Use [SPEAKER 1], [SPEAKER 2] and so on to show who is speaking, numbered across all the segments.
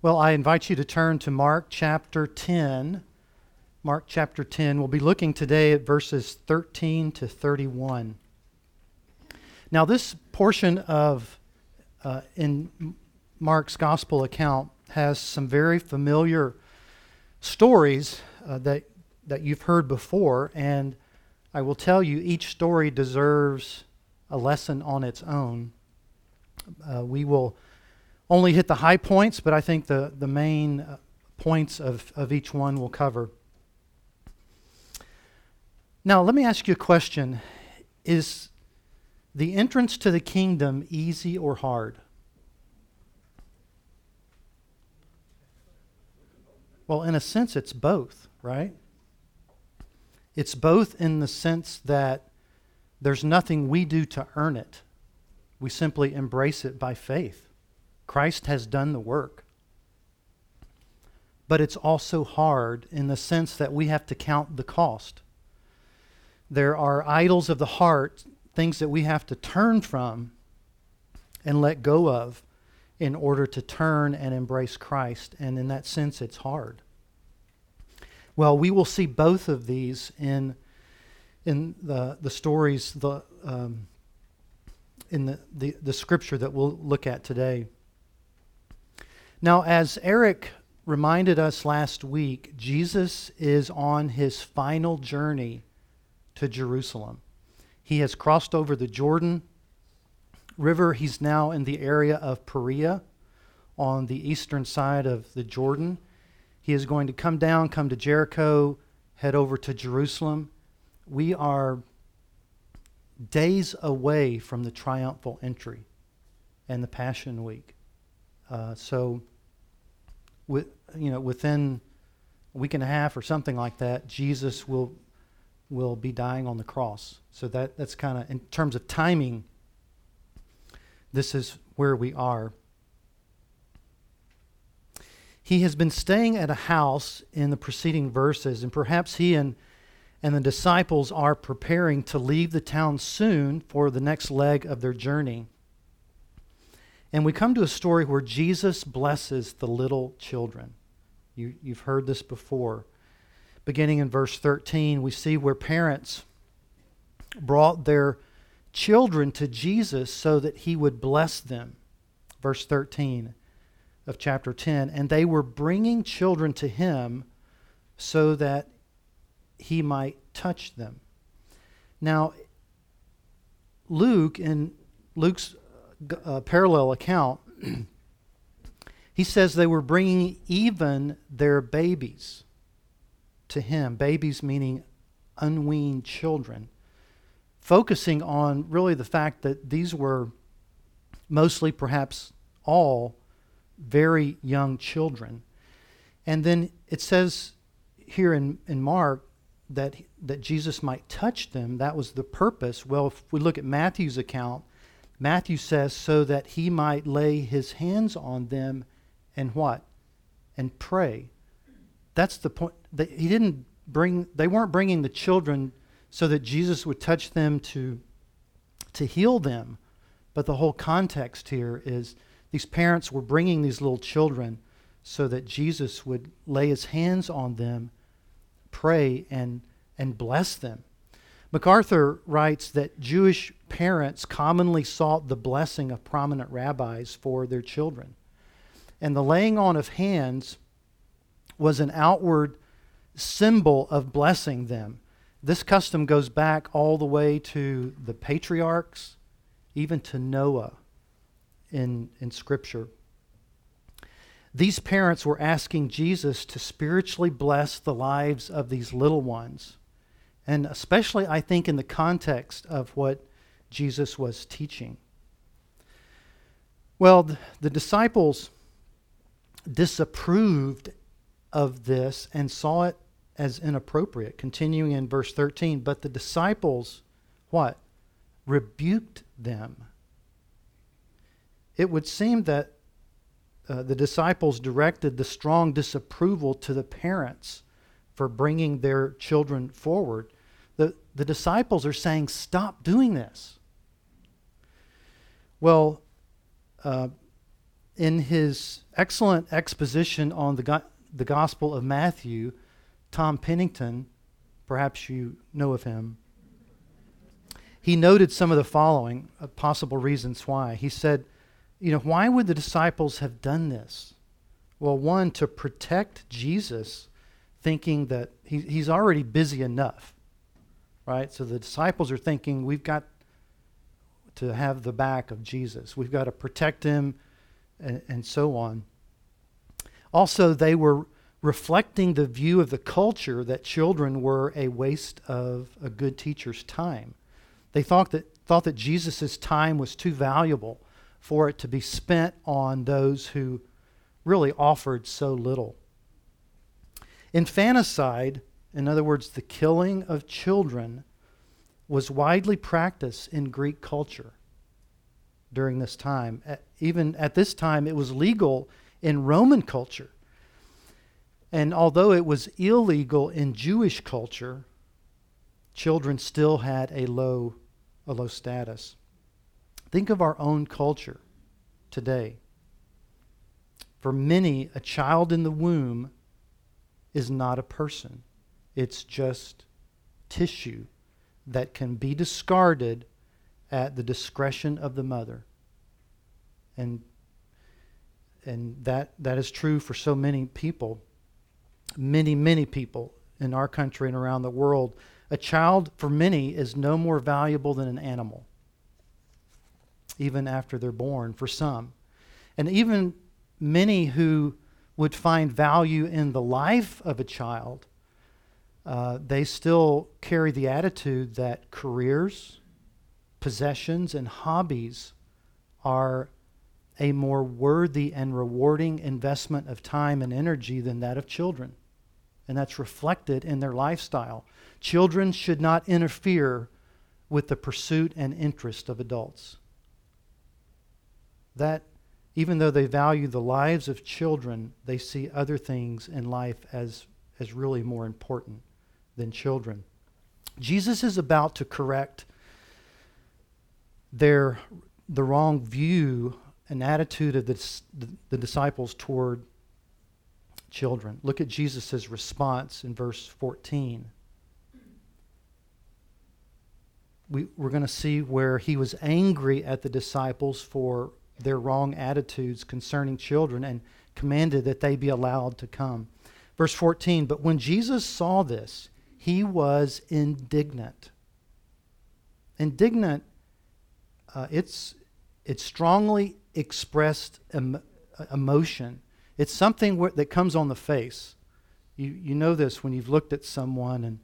[SPEAKER 1] Well, I invite you to turn to Mark chapter 10. Mark chapter 10. We'll be looking today at verses 13 to 31. Now, this portion of uh, in Mark's gospel account has some very familiar stories uh, that that you've heard before, and I will tell you each story deserves a lesson on its own. Uh, we will only hit the high points, but I think the, the main uh, points of, of each one will cover. Now, let me ask you a question Is the entrance to the kingdom easy or hard? Well, in a sense, it's both, right? It's both in the sense that there's nothing we do to earn it, we simply embrace it by faith. Christ has done the work. But it's also hard in the sense that we have to count the cost. There are idols of the heart, things that we have to turn from and let go of in order to turn and embrace Christ. And in that sense, it's hard. Well, we will see both of these in, in the, the stories, the, um, in the, the, the scripture that we'll look at today. Now, as Eric reminded us last week, Jesus is on his final journey to Jerusalem. He has crossed over the Jordan River. He's now in the area of Perea on the eastern side of the Jordan. He is going to come down, come to Jericho, head over to Jerusalem. We are days away from the triumphal entry and the Passion Week. Uh, so, with, you know, within a week and a half or something like that, Jesus will will be dying on the cross. So that that's kind of in terms of timing. This is where we are. He has been staying at a house in the preceding verses, and perhaps he and and the disciples are preparing to leave the town soon for the next leg of their journey. And we come to a story where Jesus blesses the little children. You, you've heard this before. Beginning in verse 13, we see where parents brought their children to Jesus so that he would bless them. Verse 13 of chapter 10. And they were bringing children to him so that he might touch them. Now, Luke, in Luke's uh, parallel account, he says they were bringing even their babies to him. Babies meaning unweaned children. Focusing on really the fact that these were mostly, perhaps all, very young children. And then it says here in, in Mark that, that Jesus might touch them. That was the purpose. Well, if we look at Matthew's account, Matthew says, so that he might lay his hands on them and what? And pray. That's the point. He didn't bring, they weren't bringing the children so that Jesus would touch them to, to heal them. But the whole context here is these parents were bringing these little children so that Jesus would lay his hands on them, pray, and, and bless them. MacArthur writes that Jewish parents commonly sought the blessing of prominent rabbis for their children. And the laying on of hands was an outward symbol of blessing them. This custom goes back all the way to the patriarchs, even to Noah in, in Scripture. These parents were asking Jesus to spiritually bless the lives of these little ones and especially, I think, in the context of what Jesus was teaching. Well, the disciples disapproved of this and saw it as inappropriate. Continuing in verse 13, but the disciples, what? Rebuked them. It would seem that uh, the disciples directed the strong disapproval to the parents for bringing their children forward the, the disciples are saying, Stop doing this. Well, uh, in his excellent exposition on the, go- the Gospel of Matthew, Tom Pennington, perhaps you know of him, he noted some of the following uh, possible reasons why. He said, you know, why would the disciples have done this? Well, one, to protect Jesus, thinking that he, he's already busy enough, right? So the disciples are thinking, we've got to have the back of Jesus, we've got to protect him, and, and so on. Also, they were reflecting the view of the culture that children were a waste of a good teacher's time. They thought that, thought that Jesus' time was too valuable for it to be spent on those who really offered so little. Infanticide, in other words, the killing of children, was widely practiced in Greek culture during this time. Even at this time, it was legal in Roman culture. And although it was illegal in Jewish culture, children still had a low, a low status. Think of our own culture today. For many, a child in the womb is not a person, it's just tissue that can be discarded at the discretion of the mother. And, and that, that is true for so many people, many, many people in our country and around the world. A child, for many, is no more valuable than an animal, even after they're born, for some. And even many who would find value in the life of a child, uh, they still carry the attitude that careers, possessions, and hobbies are a more worthy and rewarding investment of time and energy than that of children. And that's reflected in their lifestyle. Children should not interfere with the pursuit and interest of adults. That even though they value the lives of children, they see other things in life as, as really more important than children. Jesus is about to correct their, the wrong view and attitude of the, the, disciples toward children. Look at Jesus' response in verse 14. We, we're going to see where he was angry at the disciples for their wrong attitudes concerning children and commanded that they be allowed to come. Verse 14 But when Jesus saw this, he was indignant. Indignant, uh, it's, it's strongly expressed em- emotion. It's something wh- that comes on the face. You, you know this when you've looked at someone and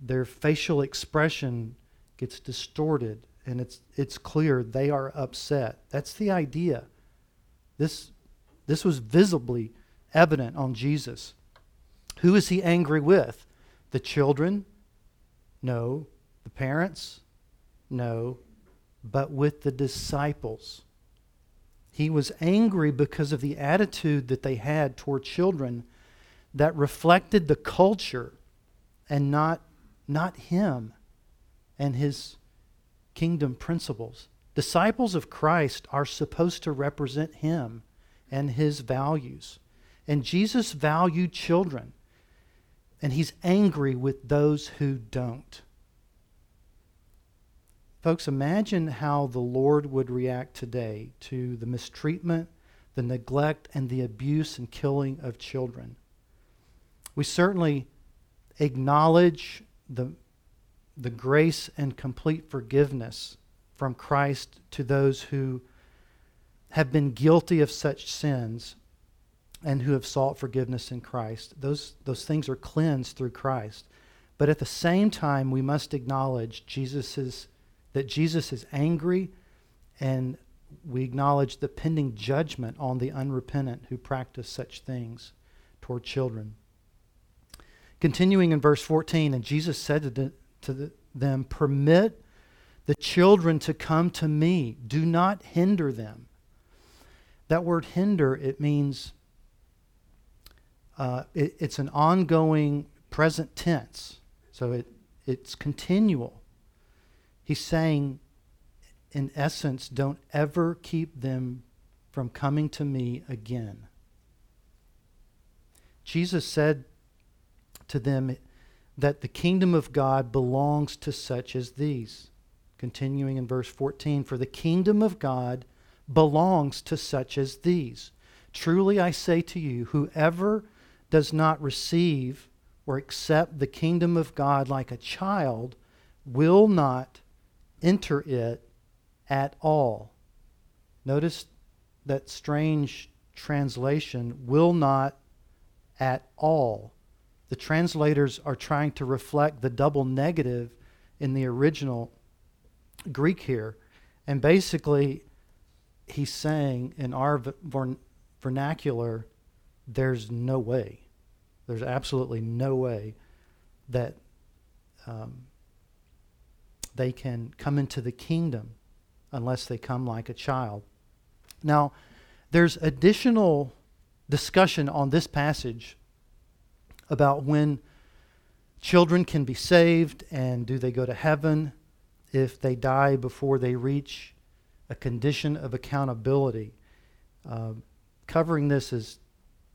[SPEAKER 1] their facial expression gets distorted and it's, it's clear they are upset. That's the idea. This, this was visibly evident on Jesus. Who is he angry with? The children? No. The parents? No. But with the disciples. He was angry because of the attitude that they had toward children that reflected the culture and not, not him and his kingdom principles. Disciples of Christ are supposed to represent him and his values. And Jesus valued children, and he's angry with those who don't. Folks, imagine how the Lord would react today to the mistreatment, the neglect, and the abuse and killing of children. We certainly acknowledge the the grace and complete forgiveness from Christ to those who have been guilty of such sins and who have sought forgiveness in Christ. Those, those things are cleansed through Christ. But at the same time, we must acknowledge Jesus's, that Jesus is angry and we acknowledge the pending judgment on the unrepentant who practice such things toward children. Continuing in verse 14, and Jesus said to the, to the, them, Permit the children to come to me. Do not hinder them. That word hinder, it means uh, it, it's an ongoing present tense. So it, it's continual. He's saying, in essence, don't ever keep them from coming to me again. Jesus said to them that the kingdom of God belongs to such as these. Continuing in verse 14, for the kingdom of God belongs to such as these. Truly I say to you, whoever does not receive or accept the kingdom of God like a child will not enter it at all. Notice that strange translation will not at all. The translators are trying to reflect the double negative in the original Greek here. And basically, he's saying in our vernacular, there's no way, there's absolutely no way that um, they can come into the kingdom unless they come like a child. Now, there's additional discussion on this passage about when children can be saved and do they go to heaven if they die before they reach a condition of accountability. Uh, covering this is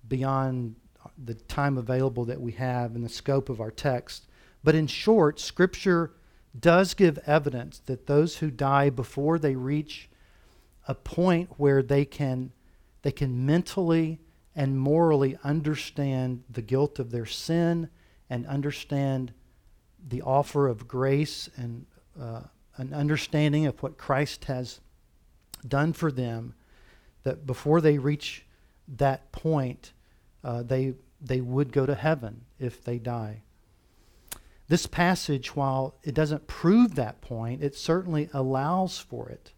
[SPEAKER 1] beyond the time available that we have and the scope of our text. But in short, Scripture does give evidence that those who die before they reach a point where they can, they can mentally and morally understand the guilt of their sin and understand the offer of grace and uh, an understanding of what Christ has done for them, that before they reach that point, uh, they, they would go to heaven if they die. This passage, while it doesn't prove that point, it certainly allows for it.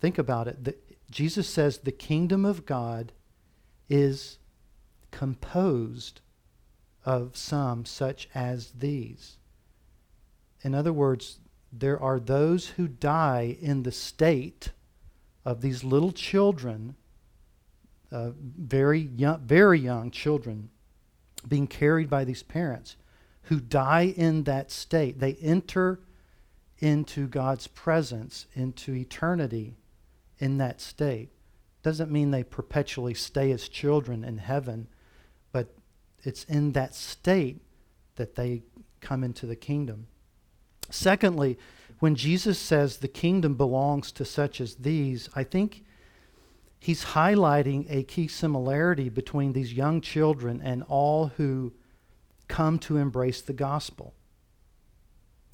[SPEAKER 1] Think about it. The, Jesus says the kingdom of God is composed of some such as these. In other words, there are those who die in the state of these little children, uh, very young, very young children, being carried by these parents who die in that state. They enter into God's presence, into eternity in that state. Doesn't mean they perpetually stay as children in heaven, but it's in that state that they come into the kingdom. Secondly, when Jesus says the kingdom belongs to such as these, I think he's highlighting a key similarity between these young children and all who come to embrace the gospel.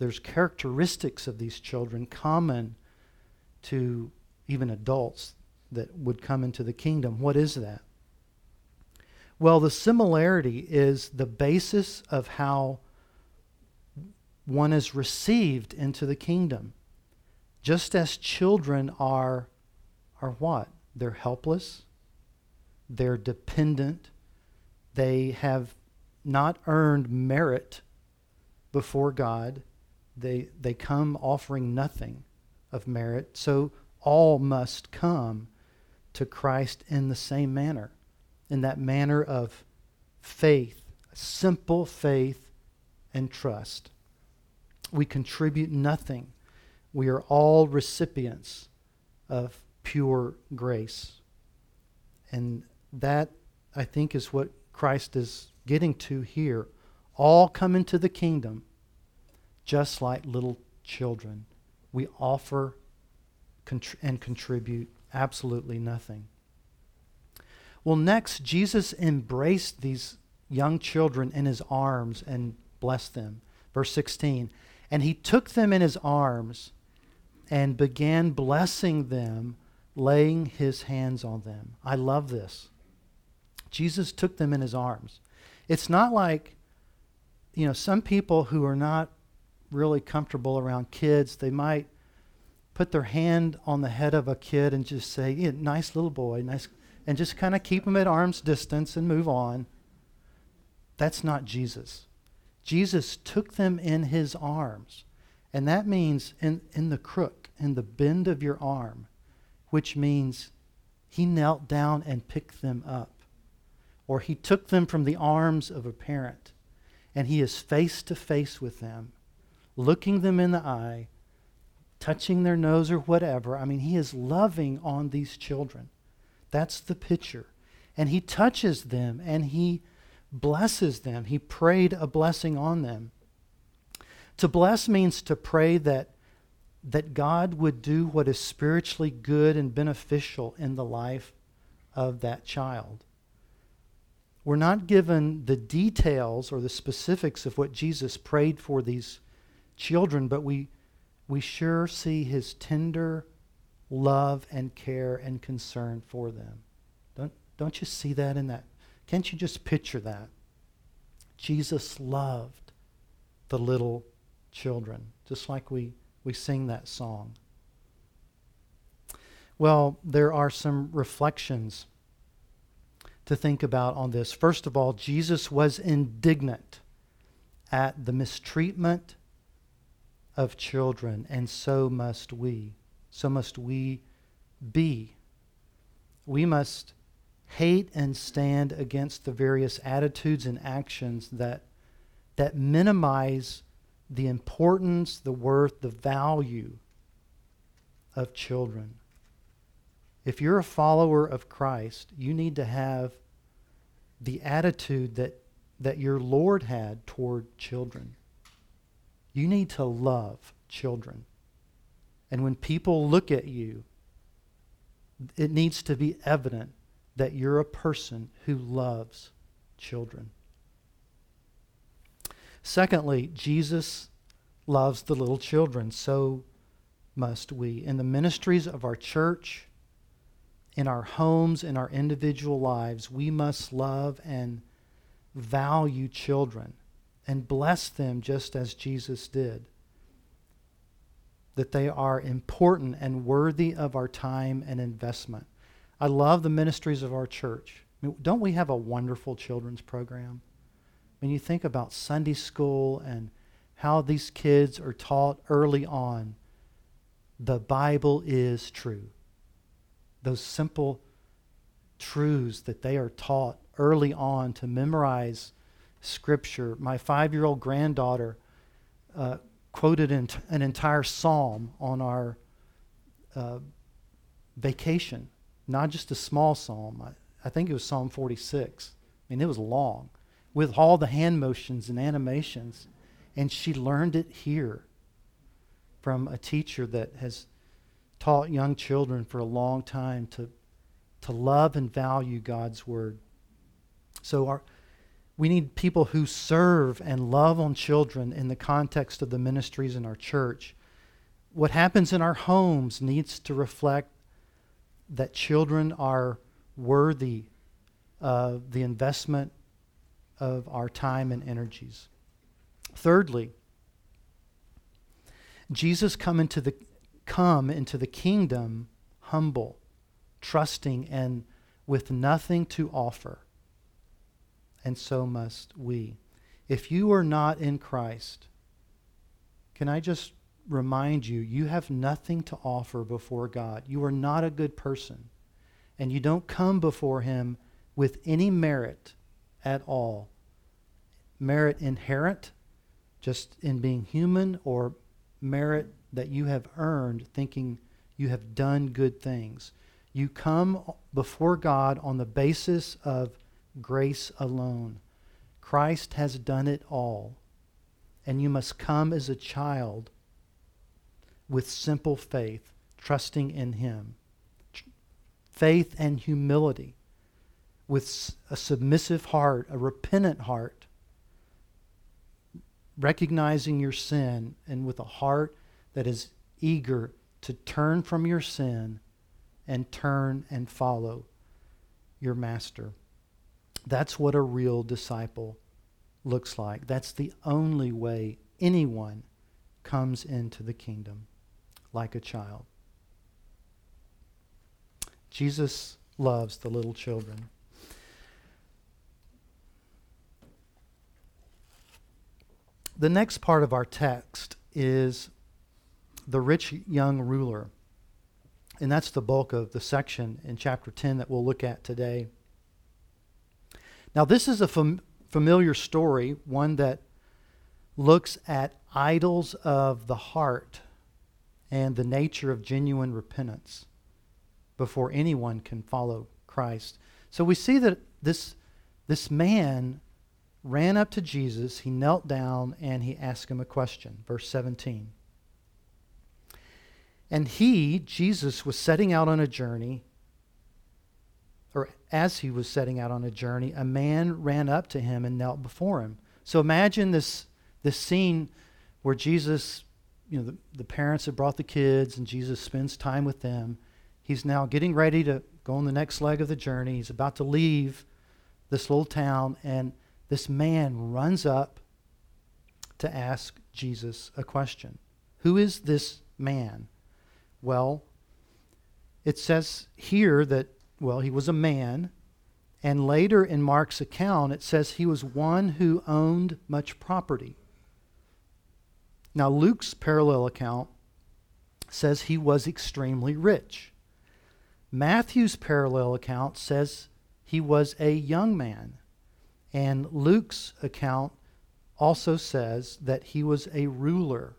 [SPEAKER 1] There's characteristics of these children common to even adults that would come into the kingdom. What is that? Well, the similarity is the basis of how one is received into the kingdom. Just as children are, are what? They're helpless, they're dependent, they have not earned merit before God. They, they come offering nothing of merit. So all must come to Christ in the same manner, in that manner of faith, simple faith and trust. We contribute nothing. We are all recipients of pure grace. And that, I think, is what Christ is getting to here. All come into the kingdom just like little children. We offer and contribute absolutely nothing. Well, next, Jesus embraced these young children in his arms and blessed them. Verse 16 And he took them in his arms and began blessing them, laying his hands on them. I love this. Jesus took them in his arms. It's not like, you know, some people who are not really comfortable around kids, they might put their hand on the head of a kid and just say, yeah, nice little boy, nice, and just kind of keep them at arm's distance and move on. That's not Jesus. Jesus took them in his arms. And that means in, in the crook, in the bend of your arm, which means he knelt down and picked them up or he took them from the arms of a parent and he is face to face with them, looking them in the eye, touching their nose or whatever. I mean, he is loving on these children. That's the picture. And he touches them and he blesses them. He prayed a blessing on them. To bless means to pray that, that God would do what is spiritually good and beneficial in the life of that child. We're not given the details or the specifics of what Jesus prayed for these children, but we, we sure see his tender love and care and concern for them. Don't, don't you see that in that? Can't you just picture that? Jesus loved the little children, just like we, we sing that song. Well, there are some reflections to think about on this. First of all, Jesus was indignant at the mistreatment of children, and so must we. So must we be. We must hate and stand against the various attitudes and actions that, that minimize the importance, the worth, the value of children. If you're a follower of Christ, you need to have the attitude that, that your Lord had toward children. You need to love children. And when people look at you, it needs to be evident that you're a person who loves children. Secondly, Jesus loves the little children. So must we. In the ministries of our church, in our homes, in our individual lives, we must love and value children and bless them just as Jesus did. That they are important and worthy of our time and investment. I love the ministries of our church. I mean, don't we have a wonderful children's program? When you think about Sunday school and how these kids are taught early on, the Bible is true those simple truths that they are taught early on to memorize Scripture. My five year old granddaughter uh, quoted an, an, entire psalm on our uh, vacation, not just a small psalm. I, I think it was Psalm 46. I mean, it was long with all the hand motions and animations. And she learned it here from a teacher that has taught young children for a long time to, to love and value God's Word. So our, we need people who serve and love on children in the context of the ministries in our church. What happens in our homes needs to reflect that children are worthy of the investment of our time and energies. Thirdly, Jesus come into the come into the kingdom humble, trusting, and with nothing to offer. And so must we. If you are not in Christ, can I just remind you, you have nothing to offer before God. You are not a good person. And you don't come before Him with any merit at all. Merit inherent, just in being human, or merit that you have earned thinking you have done good things. You come before God on the basis of grace alone. Christ has done it all. And you must come as a child with simple faith, trusting in Him. Faith and humility, with a submissive heart, a repentant heart, recognizing your sin, and with a heart that is eager to turn from your sin and turn and follow your master. That's what a real disciple looks like. That's the only way anyone comes into the kingdom like a child. Jesus loves the little children. The next part of our text is the rich young ruler. And that's the bulk of the section in chapter 10 that we'll look at today. Now, this is a fam- familiar story, one that looks at idols of the heart and the nature of genuine repentance before anyone can follow Christ. So we see that this, this man ran up to Jesus, he knelt down, and he asked him a question. Verse 17. And he, Jesus, was setting out on a journey, or as he was setting out on a journey, a man ran up to him and knelt before him. So imagine this, this scene where Jesus, you know, the, the parents have brought the kids, and Jesus spends time with them. He's now getting ready to go on the next leg of the journey. He's about to leave this little town, and this man runs up to ask Jesus a question Who is this man? Well, it says here that, well, he was a man. And later in Mark's account, it says he was one who owned much property. Now, Luke's parallel account says he was extremely rich. Matthew's parallel account says he was a young man. And Luke's account also says that he was a ruler.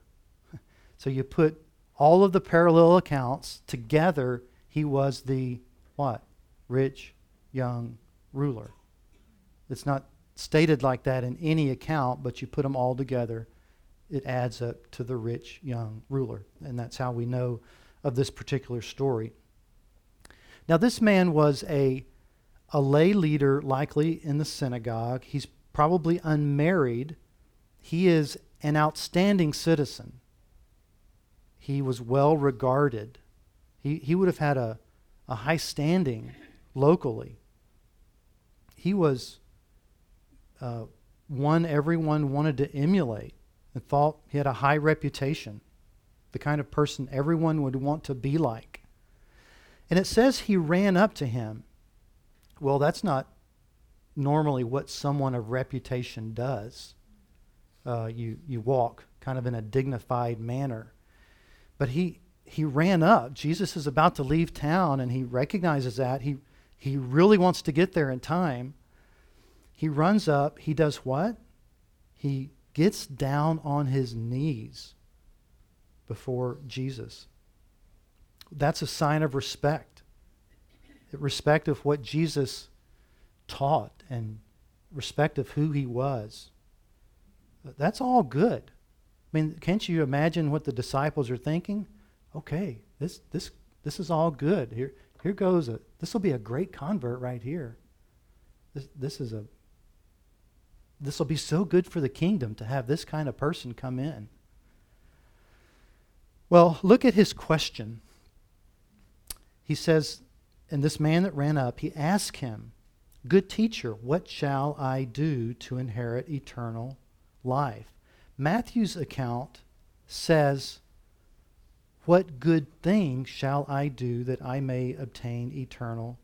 [SPEAKER 1] So you put all of the parallel accounts together, he was the what? Rich young ruler. It's not stated like that in any account, but you put them all together, it adds up to the rich young ruler. And that's how we know of this particular story. Now, this man was a a lay leader, likely in the synagogue. He's probably unmarried. He is an outstanding citizen. He was well regarded. He, he would have had a, a high standing locally. He was uh, one everyone wanted to emulate and thought he had a high reputation, the kind of person everyone would want to be like. And it says he ran up to him well, that's not normally what someone of reputation does. Uh, you, you walk kind of in a dignified manner. But he, he ran up. Jesus is about to leave town, and he recognizes that. He, he really wants to get there in time. He runs up. He does what? He gets down on his knees before Jesus. That's a sign of respect respect of what Jesus taught and respect of who he was. That's all good. I mean, can't you imagine what the disciples are thinking? Okay, this this this is all good. Here here goes a this will be a great convert right here. This this is a this will be so good for the kingdom to have this kind of person come in. Well, look at his question. He says, and this man that ran up, he asked him, Good teacher, what shall I do to inherit eternal life? Matthew's account says, What good thing shall I do that I may obtain eternal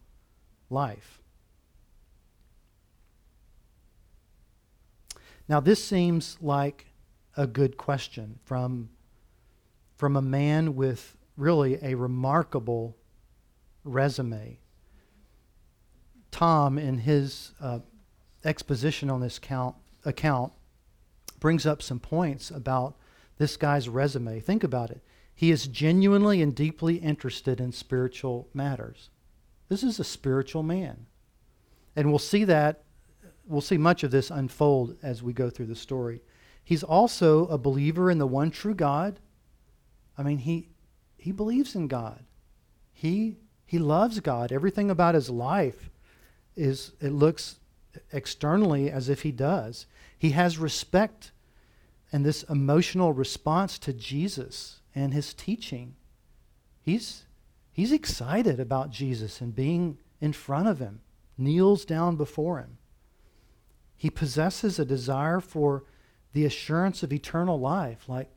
[SPEAKER 1] life? Now, this seems like a good question from, from a man with really a remarkable resume. Tom, in his uh, exposition on this count, account, brings up some points about this guy's resume. Think about it. He is genuinely and deeply interested in spiritual matters. This is a spiritual man. And we'll see that, we'll see much of this unfold as we go through the story. He's also a believer in the one true God. I mean, he, he believes in God. He he loves God. Everything about his life is it looks externally as if he does. He has respect and this emotional response to Jesus and his teaching. He's he's excited about Jesus and being in front of him, kneels down before him. He possesses a desire for the assurance of eternal life. Like,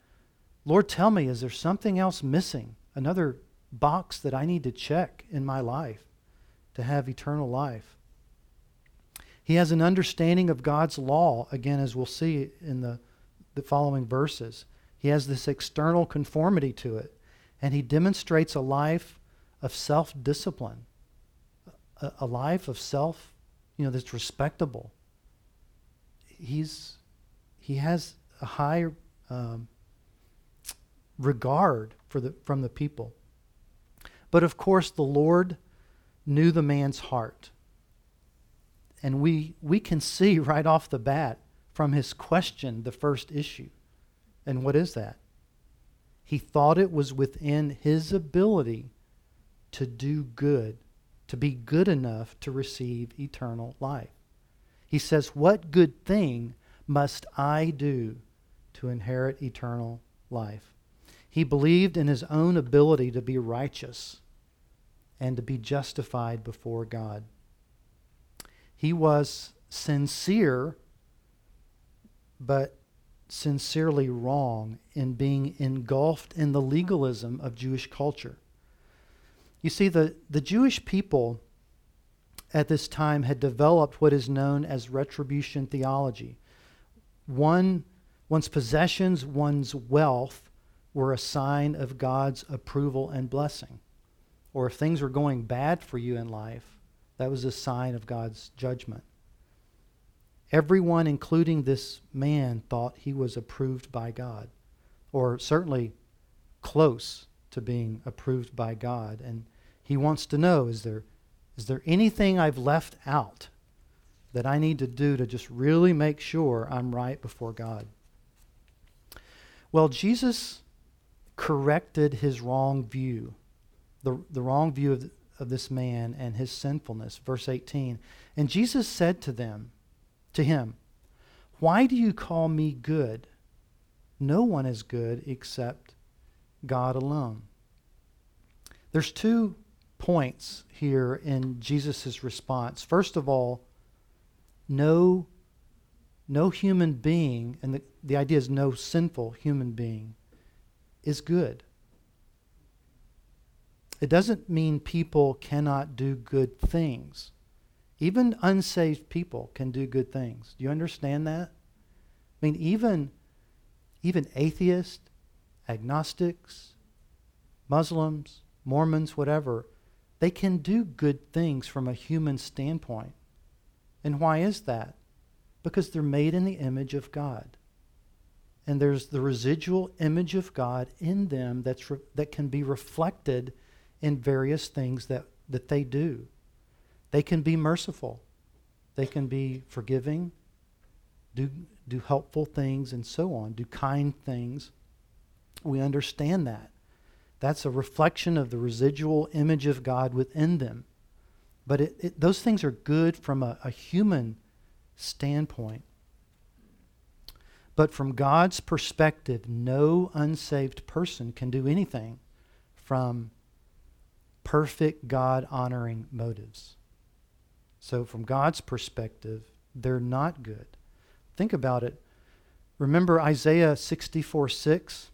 [SPEAKER 1] Lord, tell me, is there something else missing? Another box that I need to check in my life to have eternal life. He has an understanding of God's law, again, as we'll see in the, the following verses. He has this external conformity to it, and he demonstrates a life of self discipline, a, a, life of self, you know, that's respectable. He's, he has a high um, regard for the, from the people. But of course, the Lord knew the man's heart. And we, we can see right off the bat from his question the first issue. And what is that? He thought it was within his ability to do good, to be good enough to receive eternal life. He says, What good thing must I do to inherit eternal life? He believed in his own ability to be righteous and to be justified before God. He was sincere, but sincerely wrong in being engulfed in the legalism of Jewish culture. You see, the, the Jewish people at this time had developed what is known as retribution theology. One, one's possessions, one's wealth were a sign of God's approval and blessing. Or if things were going bad for you in life, that was a sign of God's judgment. Everyone, including this man, thought he was approved by God, or certainly close to being approved by God. And he wants to know is there, is there anything I've left out that I need to do to just really make sure I'm right before God? Well, Jesus corrected his wrong view, the, the wrong view of, of this man and his sinfulness. Verse 18. And Jesus said to them, to him, Why do you call me good? No one is good except God alone. There's two points here in Jesus' response. First of all, no, no human being, and the, the idea is no sinful human being, is good. It doesn't mean people cannot do good things. Even unsaved people can do good things. Do you understand that? I mean, even, even atheists, agnostics, Muslims, Mormons, whatever, they can do good things from a human standpoint. And why is that? Because they're made in the image of God. And there's the residual image of God in them that's re- that can be reflected in various things that, that they do. They can be merciful. They can be forgiving, do, do helpful things, and so on, do kind things. We understand that. That's a reflection of the residual image of God within them. But it, it, those things are good from a, a human standpoint. But from God's perspective, no unsaved person can do anything from perfect God honoring motives. So, from God's perspective, they're not good. Think about it. Remember Isaiah 64 6?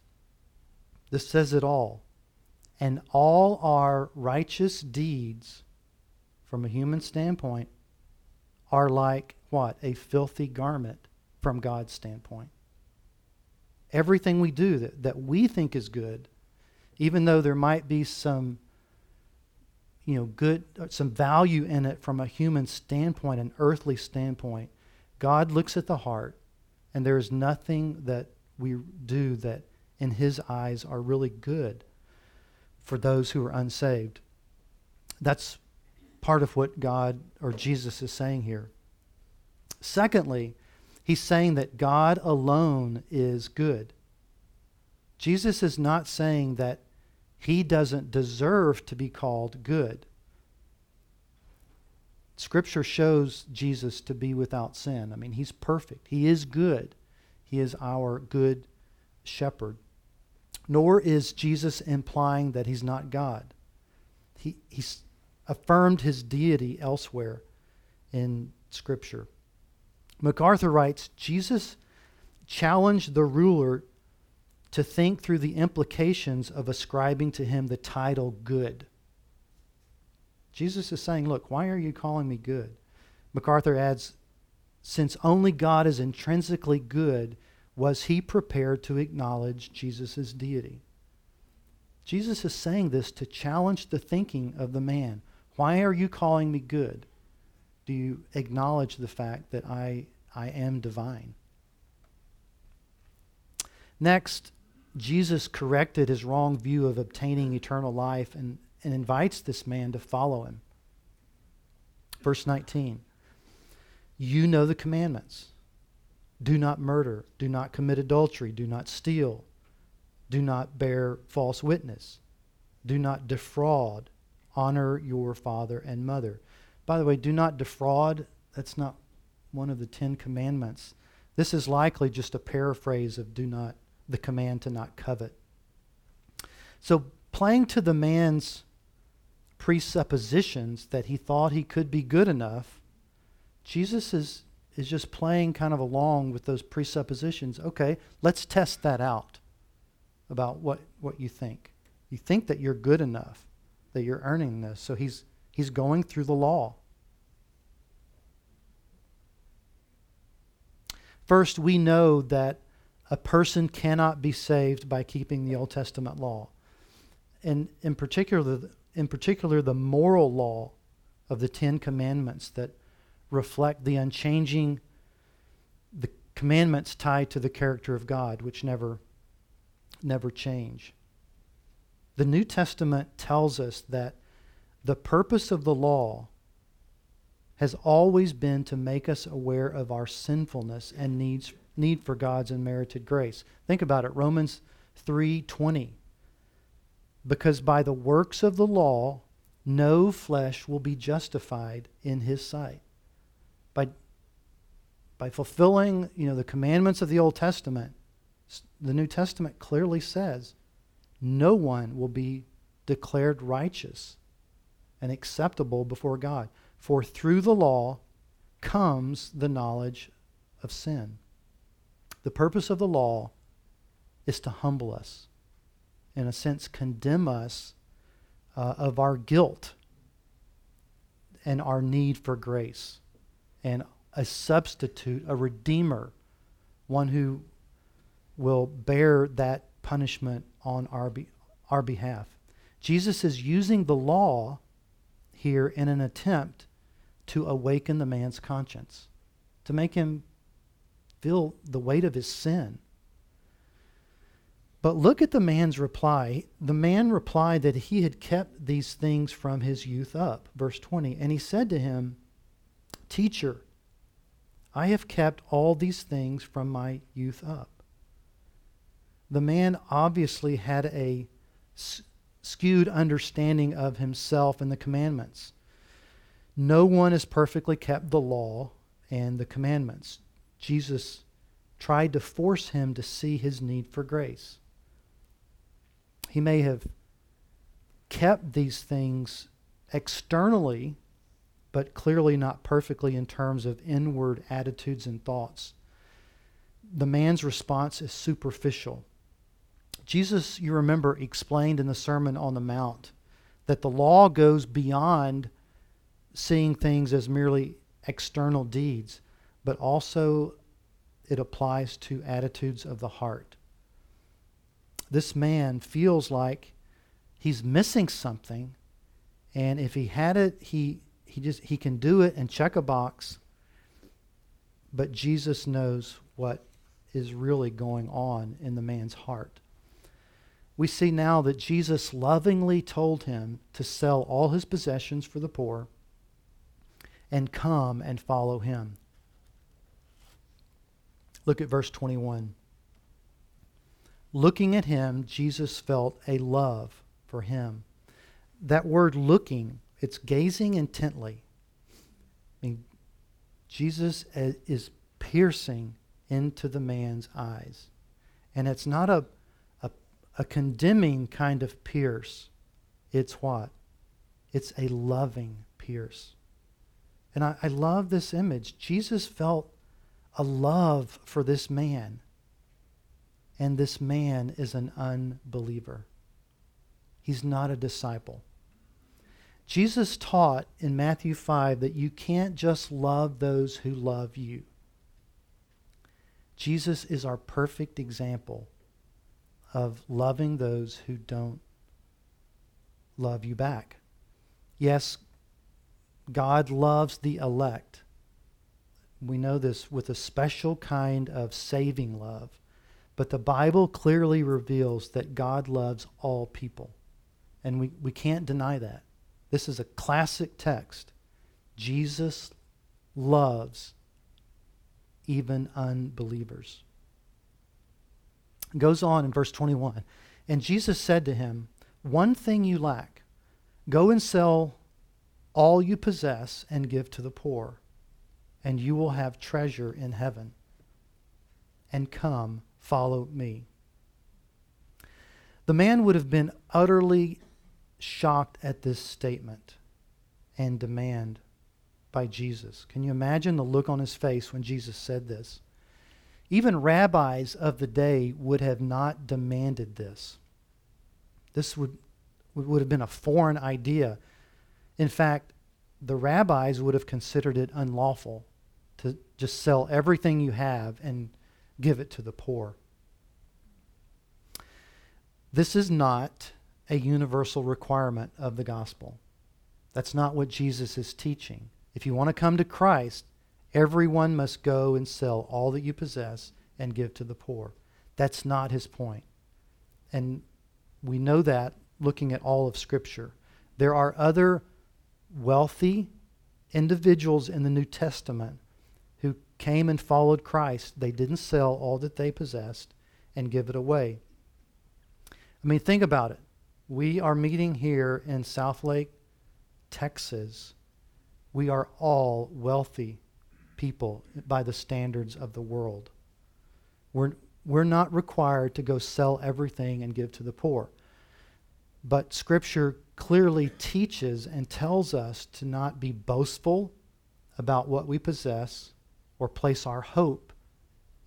[SPEAKER 1] This says it all. And all our righteous deeds, from a human standpoint, are like what? A filthy garment from God's standpoint. Everything we do that, that we think is good, even though there might be some you know, good, some value in it from a human standpoint, an earthly standpoint. God looks at the heart, and there is nothing that we do that in His eyes are really good for those who are unsaved. That's part of what God or Jesus is saying here. Secondly, He's saying that God alone is good. Jesus is not saying that he doesn't deserve to be called good. Scripture shows Jesus to be without sin. I mean, he's perfect. He is good. He is our good shepherd. Nor is Jesus implying that he's not God. He, he's affirmed his deity elsewhere in Scripture. MacArthur writes Jesus challenged the ruler to think through the implications of ascribing to him the title good. Jesus is saying, Look, why are you calling me good? MacArthur adds, Since only God is intrinsically good, was he prepared to acknowledge Jesus' deity? Jesus is saying this to challenge the thinking of the man. Why are you calling me good? Do you acknowledge the fact that I, I am divine? Next, Jesus corrected his wrong view of obtaining eternal life and, and invites this man to follow him. Verse 19 You know the commandments. Do not murder. Do not commit adultery. Do not steal. Do not bear false witness. Do not defraud. Honor your father and mother. By the way, do not defraud. That's not one of the Ten Commandments. This is likely just a paraphrase of do not, the command to not covet. So, playing to the man's presuppositions that he thought he could be good enough, Jesus is, is just playing kind of along with those presuppositions. Okay, let's test that out about what, what you think. You think that you're good enough, that you're earning this. So he's, he's going through the law. First, we know that a person cannot be saved by keeping the Old Testament law. And in particular, in particular, the moral law of the Ten Commandments that reflect the unchanging, the commandments tied to the character of God, which never, never change. The New Testament tells us that the purpose of the law has always been to make us aware of our sinfulness and needs need for God's unmerited grace. Think about it. Romans 3:20. Because by the works of the law no flesh will be justified in his sight. By by fulfilling, you know, the commandments of the Old Testament, the New Testament clearly says no one will be declared righteous and acceptable before God. For through the law comes the knowledge of sin. The purpose of the law is to humble us, in a sense, condemn us uh, of our guilt and our need for grace, and a substitute, a redeemer, one who will bear that punishment on our, be- our behalf. Jesus is using the law here in an attempt to awaken the man's conscience, to make him feel the weight of his sin. But look at the man's reply. The man replied that he had kept these things from his youth up. Verse 20. And he said to him, Teacher, I have kept all these things from my youth up. The man obviously had a skewed understanding of himself and the commandments. No one has perfectly kept the law and the commandments. Jesus tried to force him to see his need for grace. He may have kept these things externally, but clearly not perfectly in terms of inward attitudes and thoughts. The man's response is superficial. Jesus, you remember, explained in the Sermon on the Mount that the law goes beyond seeing things as merely external deeds, but also it applies to attitudes of the heart. This man feels like he's missing something, and if he had it, he, he just he can do it and check a box. But Jesus knows what is really going on in the man's heart we see now that Jesus lovingly told him to sell all his possessions for the poor and come and follow him. Look at verse 21. Looking at him, Jesus felt a love for him. That word looking, it's gazing intently. I mean, Jesus is piercing into the man's eyes. And it's not a a condemning kind of pierce. It's what? It's a loving pierce. And I, I love this image. Jesus felt a love for this man. And this man is an unbeliever. He's not a disciple. Jesus taught in Matthew 5 that you can't just love those who love you. Jesus is our perfect example of loving those who don't love you back. Yes, God loves the elect. We know this with a special kind of saving love. But the Bible clearly reveals that God loves all people. And we, we can't deny that. This is a classic text. Jesus loves even unbelievers. Goes on in verse 21. And Jesus said to him, One thing you lack. Go and sell all you possess and give to the poor, and you will have treasure in heaven. And come, follow me. The man would have been utterly shocked at this statement and demand by Jesus. Can you imagine the look on his face when Jesus said this? Even rabbis of the day would have not demanded this. This would, would have been a foreign idea. In fact, the rabbis would have considered it unlawful to just sell everything you have and give it to the poor. This is not a universal requirement of the gospel. That's not what Jesus is teaching. If you want to come to Christ, everyone must go and sell all that you possess and give to the poor. That's not his point. And we know that looking at all of Scripture. There are other wealthy individuals in the New Testament who came and followed Christ. They didn't sell all that they possessed and give it away. I mean, think about it. We are meeting here in Southlake, Texas. We are all wealthy people by the standards of the world. We're, we're not required to go sell everything and give to the poor. But Scripture clearly teaches and tells us to not be boastful about what we possess or place our hope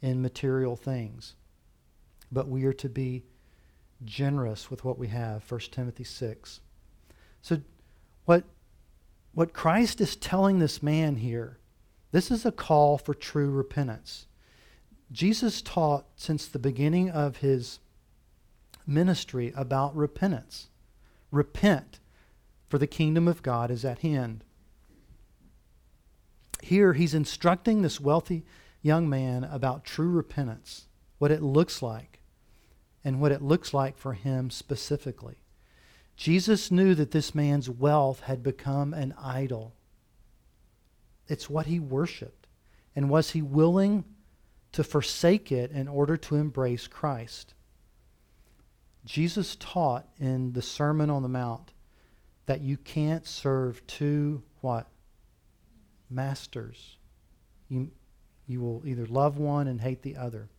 [SPEAKER 1] in material things. But we are to be generous with what we have, 1 Timothy 6. So, what, what Christ is telling this man here, this is a call for true repentance. Jesus taught since the beginning of his ministry about repentance. Repent, for the kingdom of God is at hand. Here, he's instructing this wealthy young man about true repentance, what it looks like, and what it looks like for him specifically. Jesus knew that this man's wealth had become an idol. It's what he worshiped. And was he willing to forsake it in order to embrace Christ? Jesus taught in the Sermon on the Mount that you can't serve two what? Masters. You, you will either love one and hate the other.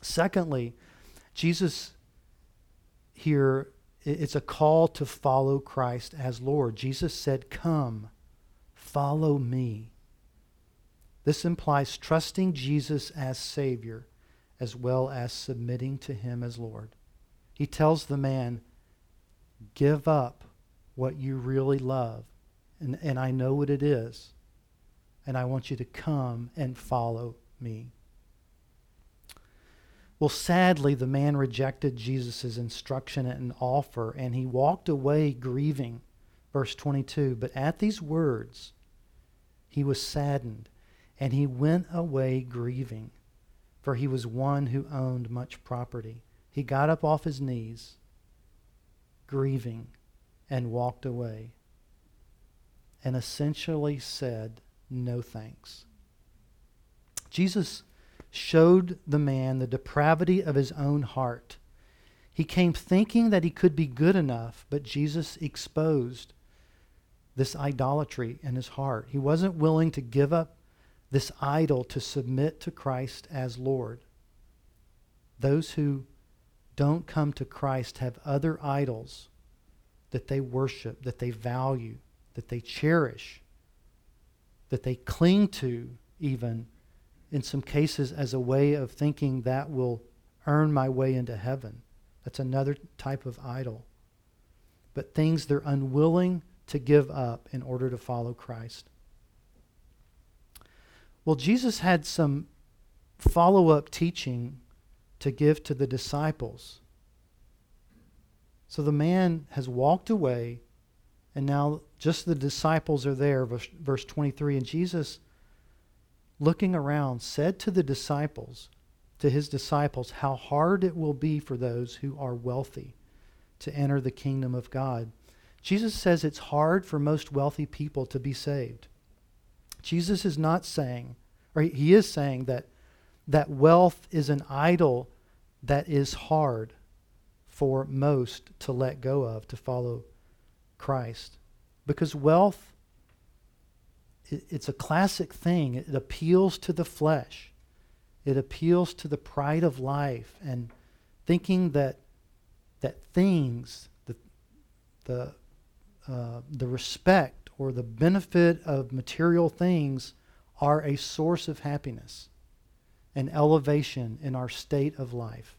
[SPEAKER 1] Secondly, Jesus here, it's a call to follow Christ as Lord. Jesus said, Come, follow me. This implies trusting Jesus as Savior as well as submitting to Him as Lord. He tells the man, Give up what you really love. And, and I know what it is. And I want you to come and follow me. Well, sadly, the man rejected Jesus' instruction and offer, and he walked away grieving. Verse 22 But at these words, he was saddened, and he went away grieving, for he was one who owned much property. He got up off his knees, grieving, and walked away, and essentially said, No thanks. Jesus showed the man the depravity of his own heart. He came thinking that he could be good enough, but Jesus exposed this idolatry in his heart. He wasn't willing to give up this idol to submit to Christ as Lord. Those who don't come to Christ have other idols that they worship, that they value, that they cherish, that they cling to, even in some cases, as a way of thinking that will earn my way into heaven. That's another type of idol. But things they're unwilling to give up in order to follow Christ. Well, Jesus had some follow up teaching to give to the disciples. So the man has walked away, and now just the disciples are there, verse, verse 23. And Jesus, looking around, said to the disciples, to his disciples, how hard it will be for those who are wealthy to enter the kingdom of God. Jesus says it's hard for most wealthy people to be saved. Jesus is not saying, or he is saying that that wealth is an idol that is hard for most to let go of to follow Christ. Because wealth, it, it's a classic thing. It appeals to the flesh, it appeals to the pride of life and thinking that, that things, the, the, uh, the respect or the benefit of material things are a source of happiness and elevation in our state of life.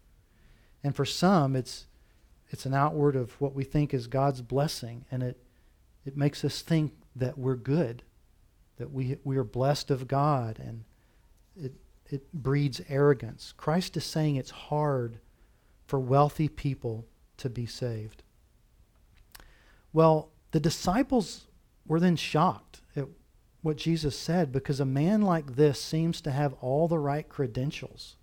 [SPEAKER 1] And for some, it's, it's an outward of what we think is God's blessing, and it, it makes us think that we're good, that we, we are blessed of God, and it, it breeds arrogance. Christ is saying it's hard for wealthy people to be saved. Well, the disciples were then shocked at what Jesus said because a man like this seems to have all the right credentials.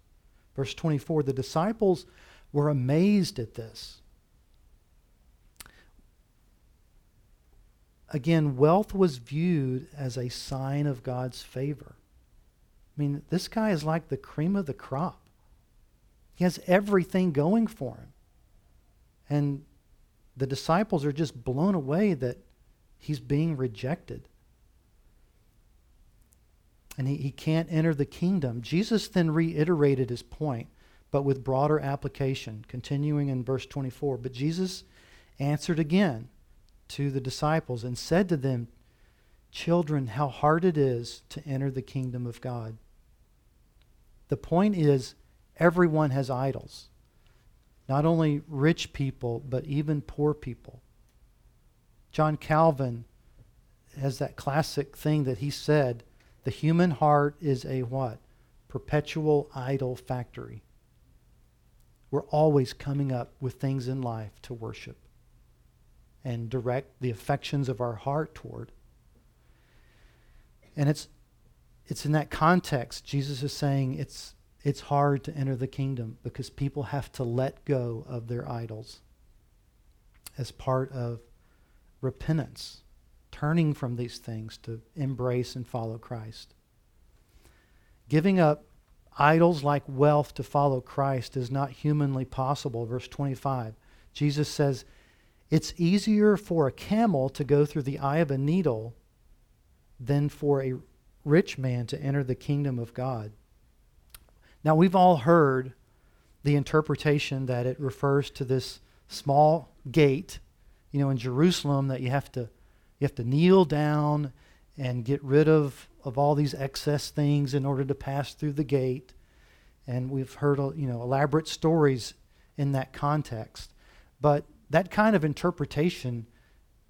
[SPEAKER 1] Verse 24 the disciples were amazed at this. Again, wealth was viewed as a sign of God's favor. I mean, this guy is like the cream of the crop. He has everything going for him. And the disciples are just blown away that he's being rejected. And he, he can't enter the kingdom. Jesus then reiterated his point but with broader application, continuing in verse 24. But Jesus answered again to the disciples and said to them, Children, how hard it is to enter the kingdom of God. The point is, everyone has idols. Not only rich people, but even poor people. John Calvin has that classic thing that he said the human heart is a what? Perpetual idol factory. We're always coming up with things in life to worship and direct the affections of our heart toward. And it's it's in that context Jesus is saying it's it's hard to enter the kingdom because people have to let go of their idols as part of repentance, turning from these things to embrace and follow Christ. Giving up idols like wealth to follow Christ is not humanly possible. Verse 25. Jesus says, It's easier for a camel to go through the eye of a needle than for a rich man to enter the kingdom of God. Now, we've all heard the interpretation that it refers to this small gate, you know, in Jerusalem that you have to you have to kneel down and get rid of of all these excess things in order to pass through the gate. And we've heard, uh, you know, elaborate stories in that context. But that kind of interpretation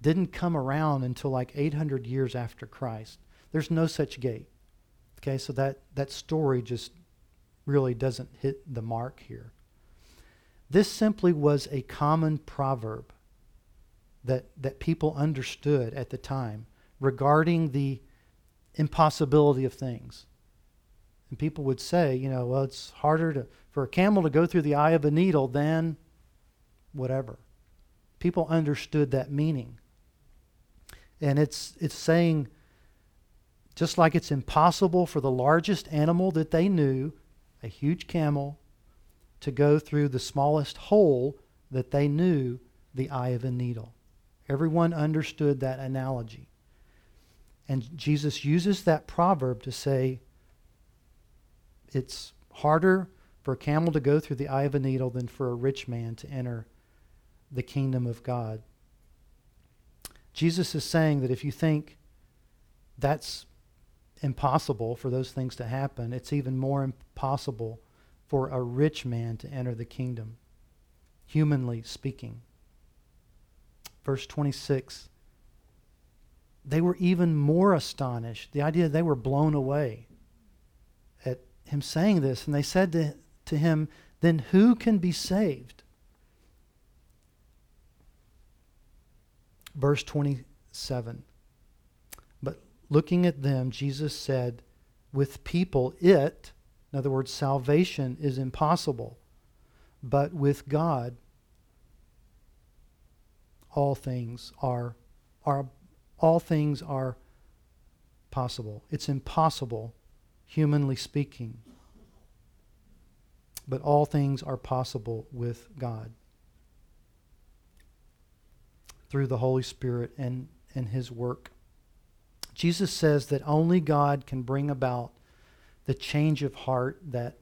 [SPEAKER 1] didn't come around until like 800 years after Christ. There's no such gate. Okay, so that, that story just really doesn't hit the mark here. This simply was a common proverb that, that people understood at the time regarding the impossibility of things. And people would say, you know, well, it's harder to, for a camel to go through the eye of a needle than whatever. People understood that meaning. And it's, it's saying, just like it's impossible for the largest animal that they knew, a huge camel, to go through the smallest hole that they knew, the eye of a needle. Everyone understood that analogy. And Jesus uses that proverb to say it's harder for a camel to go through the eye of a needle than for a rich man to enter the kingdom of God. Jesus is saying that if you think that's impossible for those things to happen, it's even more impossible for a rich man to enter the kingdom, humanly speaking. Verse 26 they were even more astonished. The idea they were blown away at him saying this. And they said to, to him, Then who can be saved? Verse 27. Looking at them, Jesus said, With people, it, in other words, salvation is impossible. But with God, all things are, are all things are possible. It's impossible, humanly speaking. But all things are possible with God through the Holy Spirit and, and His work. Jesus says that only God can bring about the change of heart that,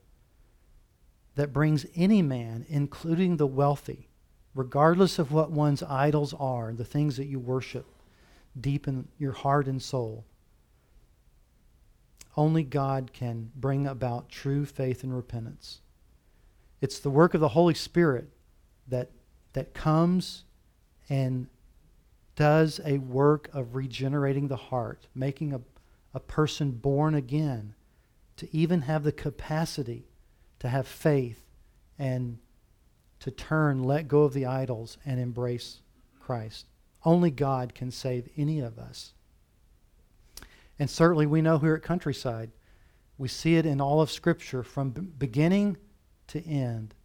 [SPEAKER 1] that brings any man, including the wealthy, regardless of what one's idols are, the things that you worship deep in your heart and soul. Only God can bring about true faith and repentance. It's the work of the Holy Spirit that, that comes and does a work of regenerating the heart, making a, a person born again to even have the capacity to have faith and to turn, let go of the idols, and embrace Christ. Only God can save any of us. And certainly we know here at Countryside, we see it in all of Scripture from beginning to end.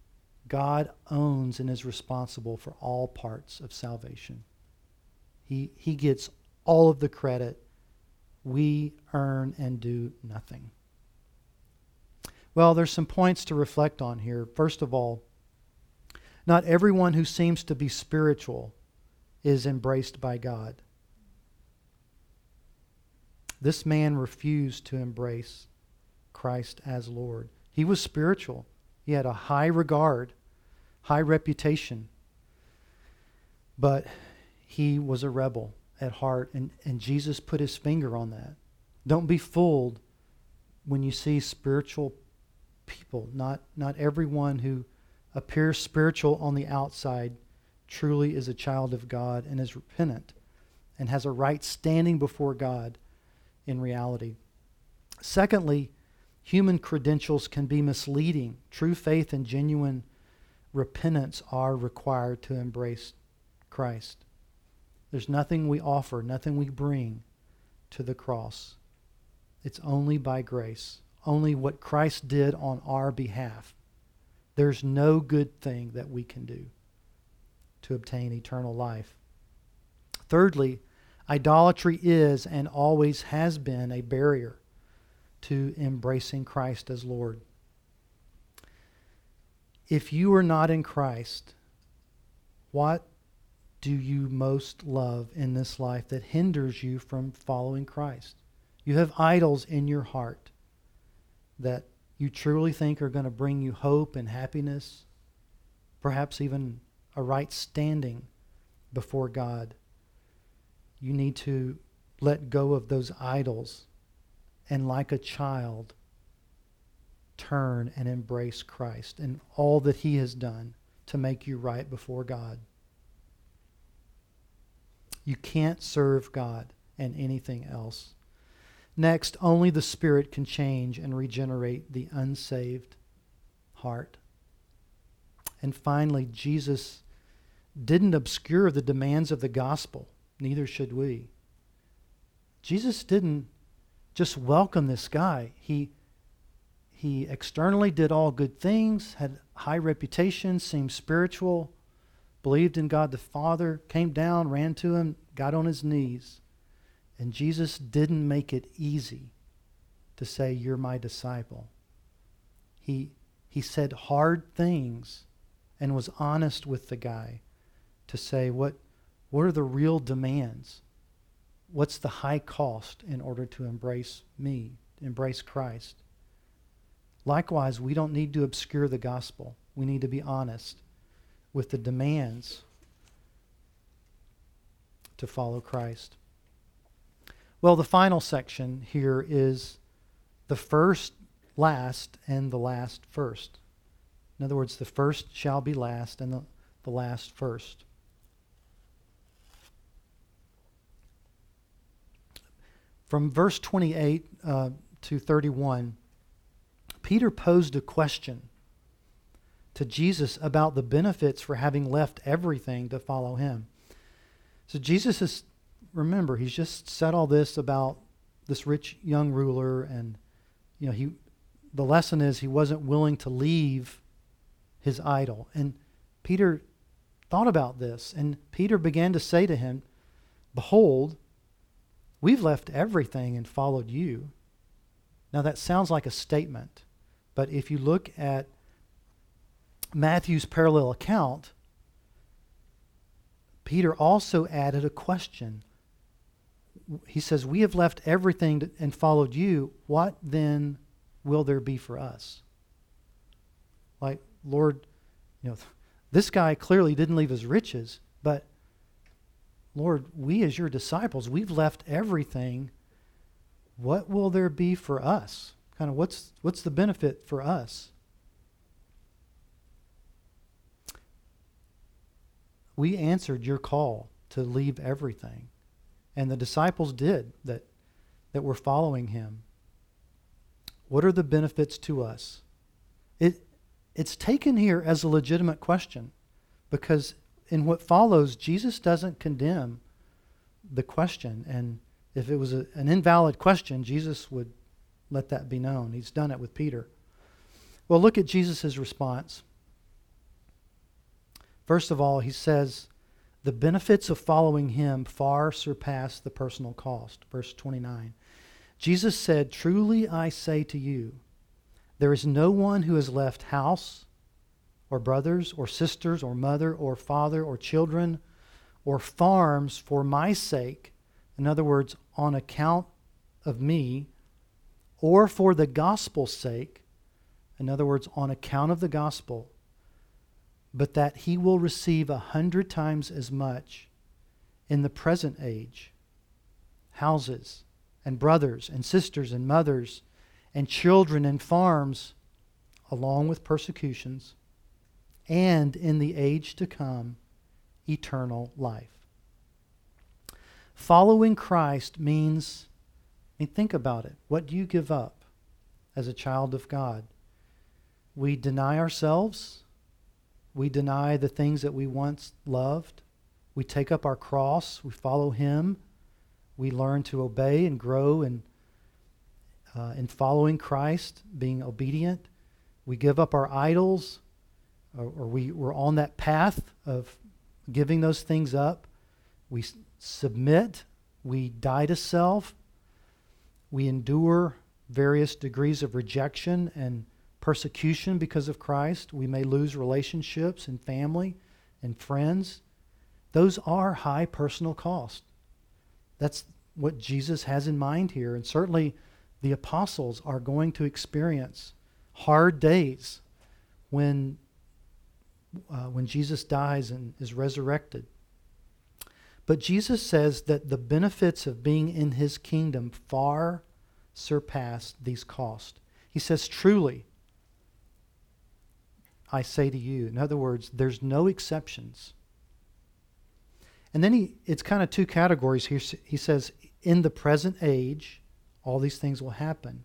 [SPEAKER 1] God owns and is responsible for all parts of salvation. He, he gets all of the credit. We earn and do nothing. Well, there's some points to reflect on here. First of all, not everyone who seems to be spiritual is embraced by God. This man refused to embrace Christ as Lord. He was spiritual. He had a high regard, high reputation. But he was a rebel at heart, and, and Jesus put his finger on that. Don't be fooled when you see spiritual people. Not, not everyone who appears spiritual on the outside truly is a child of God and is repentant and has a right standing before God in reality. Secondly, human credentials can be misleading. True faith and genuine repentance are required to embrace Christ. There's nothing we offer, nothing we bring to the cross. It's only by grace, only what Christ did on our behalf. There's no good thing that we can do to obtain eternal life. Thirdly, idolatry is and always has been a barrier to embracing Christ as Lord. If you are not in Christ, what do you most love in this life that hinders you from following Christ? You have idols in your heart that you truly think are going to bring you hope and happiness, perhaps even a right standing before God. You need to let go of those idols and, like a child, turn and embrace Christ and all that He has done to make you right before God. You can't serve God and anything else. Next, only the Spirit can change and regenerate the unsaved heart. And finally, Jesus didn't obscure the demands of the gospel. Neither should we. Jesus didn't just welcome this guy. He, he externally did all good things, had high reputation, seemed spiritual, believed in God the Father, came down, ran to him, got on his knees. And Jesus didn't make it easy to say, You're my disciple. He, he said hard things and was honest with the guy to say, What, what are the real demands? What's the high cost in order to embrace me, embrace Christ? Likewise, we don't need to obscure the gospel. We need to be honest with the demands to follow Christ. Well, the final section here is the first last and the last first. In other words, the first shall be last and the, the last first. From verse 28 uh, to 31, Peter posed a question to Jesus about the benefits for having left everything to follow him. So Jesus is, remember, he's just said all this about this rich young ruler, and you know he, the lesson is he wasn't willing to leave his idol. And Peter thought about this, and Peter began to say to him, "Behold, we've left everything and followed you. Now, that sounds like a statement, but if you look at Matthew's parallel account, Peter also added a question. He says, We have left everything and followed you. What then will there be for us? Like, Lord, you know, this guy clearly didn't leave his riches, but Lord, we as your disciples, we've left everything. What will there be for us? Kind of what's what's the benefit for us? We answered your call to leave everything. And the disciples did that, that were following him. What are the benefits to us? It, it's taken here as a legitimate question because in what follows, Jesus doesn't condemn the question. And if it was a, an invalid question, Jesus would let that be known. He's done it with Peter. Well, look at Jesus' response. First of all, he says, the benefits of following him far surpass the personal cost. Verse 29. Jesus said, Truly I say to you, there is no one who has left house, or brothers, or sisters, or mother, or father, or children, or farms for my sake, in other words, on account of me, or for the gospel's sake, in other words, on account of the gospel, but that he will receive a hundred times as much in the present age houses and brothers and sisters and mothers and children and farms, along with persecutions, and in the age to come, eternal life. Following Christ means, I mean, think about it. What do you give up as a child of God? We deny ourselves we deny the things that we once loved. We take up our cross. We follow Him. We learn to obey and grow in, uh, in following Christ, being obedient. We give up our idols, or, or we, we're on that path of giving those things up. We s- submit. We die to self. We endure various degrees of rejection and persecution because of Christ. We may lose relationships and family and friends. Those are high personal costs. That's what Jesus has in mind here. And certainly the apostles are going to experience hard days when, uh, when Jesus dies and is resurrected. But Jesus says that the benefits of being in his kingdom far surpass these costs. He says, truly, I say to you. In other words, there's no exceptions. And then he, it's kind of two categories here. He says, in the present age, all these things will happen.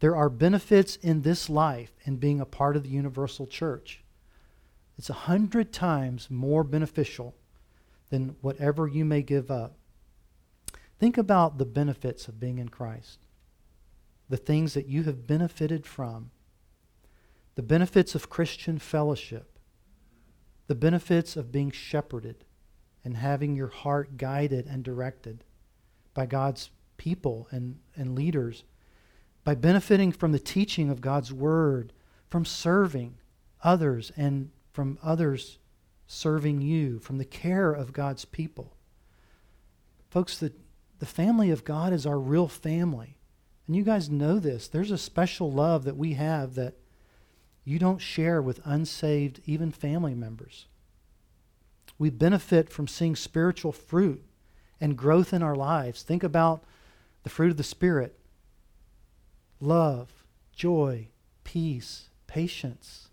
[SPEAKER 1] There are benefits in this life in being a part of the universal church. It's a hundred times more beneficial than whatever you may give up. Think about the benefits of being in Christ, the things that you have benefited from the benefits of Christian fellowship, the benefits of being shepherded and having your heart guided and directed by God's people and, and leaders, by benefiting from the teaching of God's Word, from serving others and from others serving you, from the care of God's people. Folks, the, the family of God is our real family. And you guys know this. There's a special love that we have that you don't share with unsaved, even family members. We benefit from seeing spiritual fruit and growth in our lives. Think about the fruit of the Spirit love, joy, peace, patience,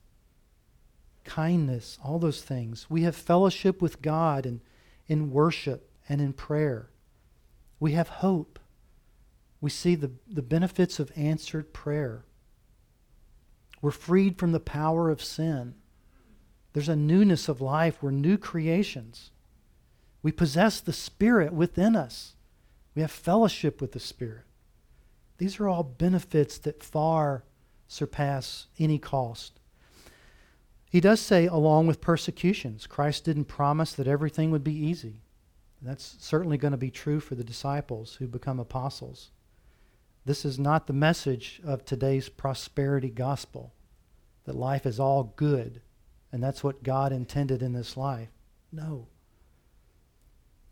[SPEAKER 1] kindness, all those things. We have fellowship with God and in worship and in prayer. We have hope. We see the, the benefits of answered prayer. We're freed from the power of sin. There's a newness of life. We're new creations. We possess the Spirit within us. We have fellowship with the Spirit. These are all benefits that far surpass any cost. He does say, along with persecutions, Christ didn't promise that everything would be easy. That's certainly going to be true for the disciples who become apostles. This is not the message of today's prosperity gospel, that life is all good and that's what God intended in this life. No.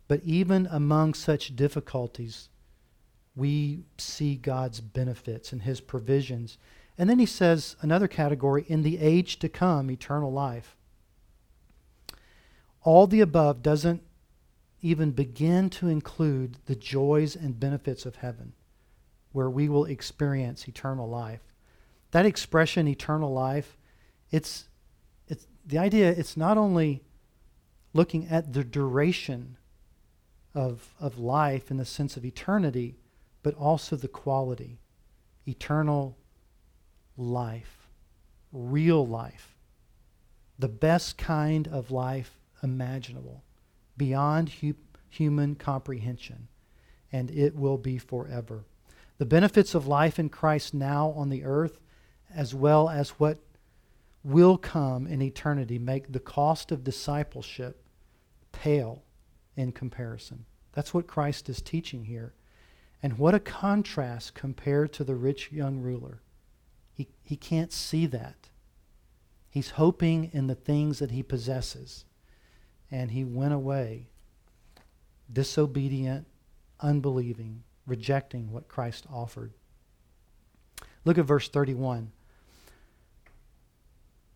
[SPEAKER 1] But even among such difficulties, we see God's benefits and his provisions. And then he says another category in the age to come, eternal life. All the above doesn't even begin to include the joys and benefits of heaven, where we will experience eternal life. That expression, eternal life, it's, it's the idea, it's not only looking at the duration of, of life in the sense of eternity, but also the quality. Eternal life, real life, the best kind of life imaginable, beyond hu- human comprehension, and it will be forever. The benefits of life in Christ now on the earth, as well as what will come in eternity, make the cost of discipleship pale in comparison. That's what Christ is teaching here. And what a contrast compared to the rich young ruler. He, he can't see that. He's hoping in the things that he possesses and he went away disobedient, unbelieving, rejecting what Christ offered. Look at verse 31.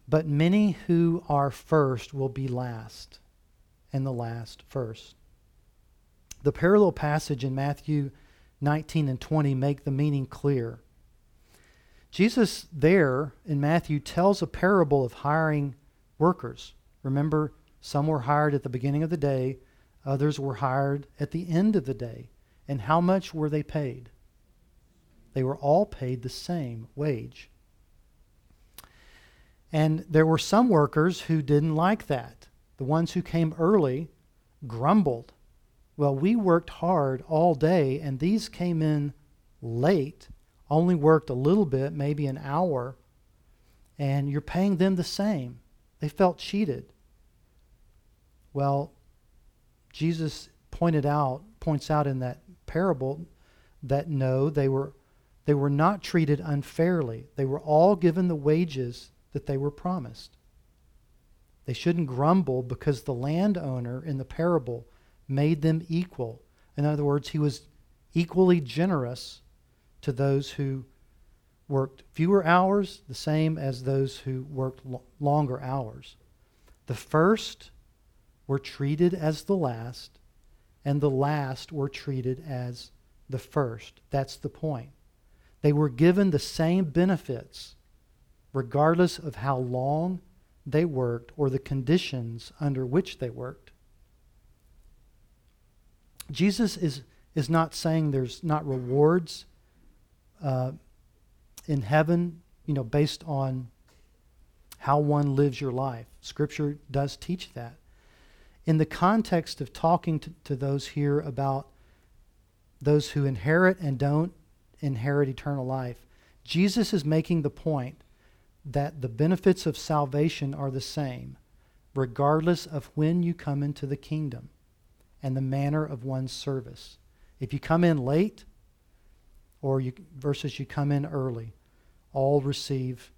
[SPEAKER 1] But many who are first will be last, and the last first. The parallel passage in Matthew 19 and 20 make the meaning clear. Jesus there in Matthew tells a parable of hiring workers. Remember, some were hired at the beginning of the day, others were hired at the end of the day. And how much were they paid? They were all paid the same wage. And there were some workers who didn't like that. The ones who came early grumbled. Well, we worked hard all day, and these came in late, only worked a little bit, maybe an hour, and you're paying them the same. They felt cheated. Well, Jesus pointed out, points out in that parable that no, they were, they were not treated unfairly. They were all given the wages that they were promised. They shouldn't grumble because the landowner in the parable made them equal. In other words, he was equally generous to those who worked fewer hours, the same as those who worked lo- longer hours. The first were treated as the last, and the last were treated as the first. That's the point. They were given the same benefits, regardless of how long they worked or the conditions under which they worked. Jesus is, is not saying there's not rewards uh, in heaven, you know, based on how one lives your life. Scripture does teach that in the context of talking to, to those here about those who inherit and don't inherit eternal life, Jesus is making the point that the benefits of salvation are the same, regardless of when you come into the kingdom and the manner of one's service. If you come in late, or you, versus you come in early, all receive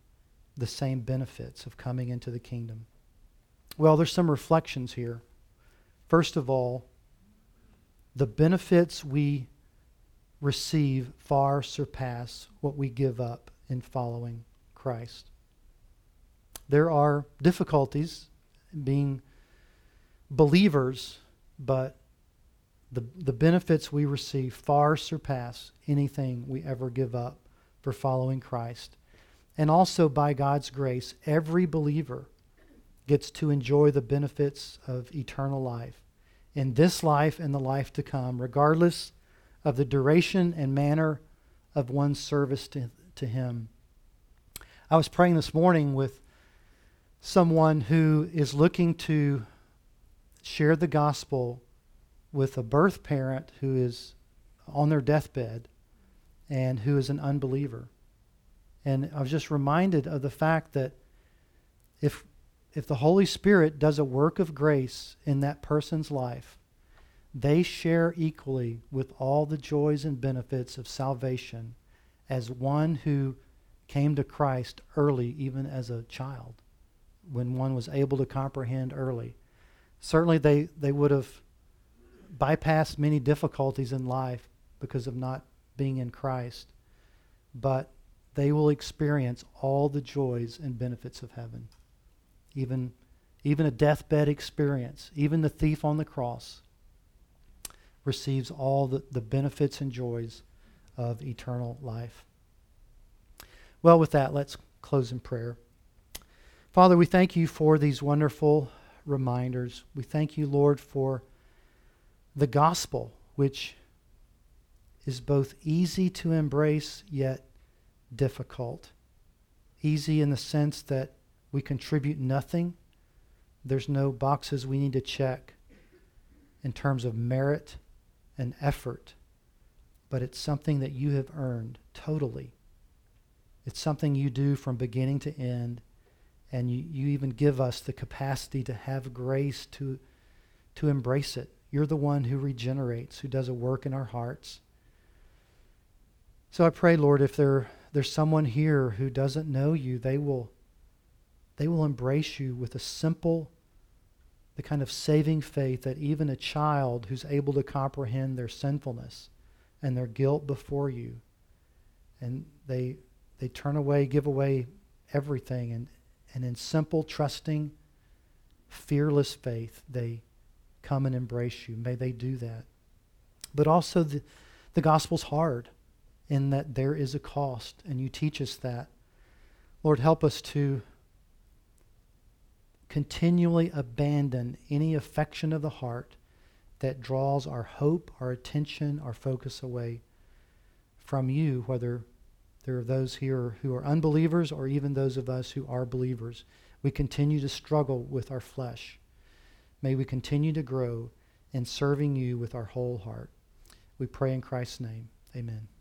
[SPEAKER 1] the same benefits of coming into the kingdom. Well, there's some reflections here. First of all, the benefits we receive far surpass what we give up in following Christ. There are difficulties being believers, but the, the benefits we receive far surpass anything we ever give up for following Christ. And also, by God's grace, every believer gets to enjoy the benefits of eternal life in this life and the life to come, regardless of the duration and manner of one's service to, to Him. I was praying this morning with someone who is looking to share the gospel with a birth parent who is on their deathbed and who is an unbeliever. And I was just reminded of the fact that if if the Holy Spirit does a work of grace in that person's life, they share equally with all the joys and benefits of salvation as one who came to Christ early, even as a child, when one was able to comprehend early. Certainly, they, they would have bypassed many difficulties in life because of not being in Christ, but they will experience all the joys and benefits of heaven. Even, even a deathbed experience, even the thief on the cross receives all the, the benefits and joys of eternal life. Well, with that, let's close in prayer. Father, we thank you for these wonderful reminders. We thank you, Lord, for the gospel, which is both easy to embrace yet difficult. Easy in the sense that we contribute nothing, there's no boxes we need to check in terms of merit and effort, but it's something that you have earned totally. It's something you do from beginning to end, and you, you even give us the capacity to have grace to, to embrace it. You're the one who regenerates, who does a work in our hearts. So I pray, Lord, if there, there's someone here who doesn't know you, they will, they will embrace you with a simple, the kind of saving faith that even a child who's able to comprehend their sinfulness and their guilt before you, and they, they turn away, give away everything, and, and in simple, trusting, fearless faith, they come and embrace you. May they do that. But also, the, the gospel's hard in that there is a cost, and you teach us that. Lord, help us to continually abandon any affection of the heart that draws our hope, our attention, our focus away from you, whether there are those here who are unbelievers or even those of us who are believers. We continue to struggle with our flesh. May we continue to grow in serving you with our whole heart. We pray in Christ's name. Amen.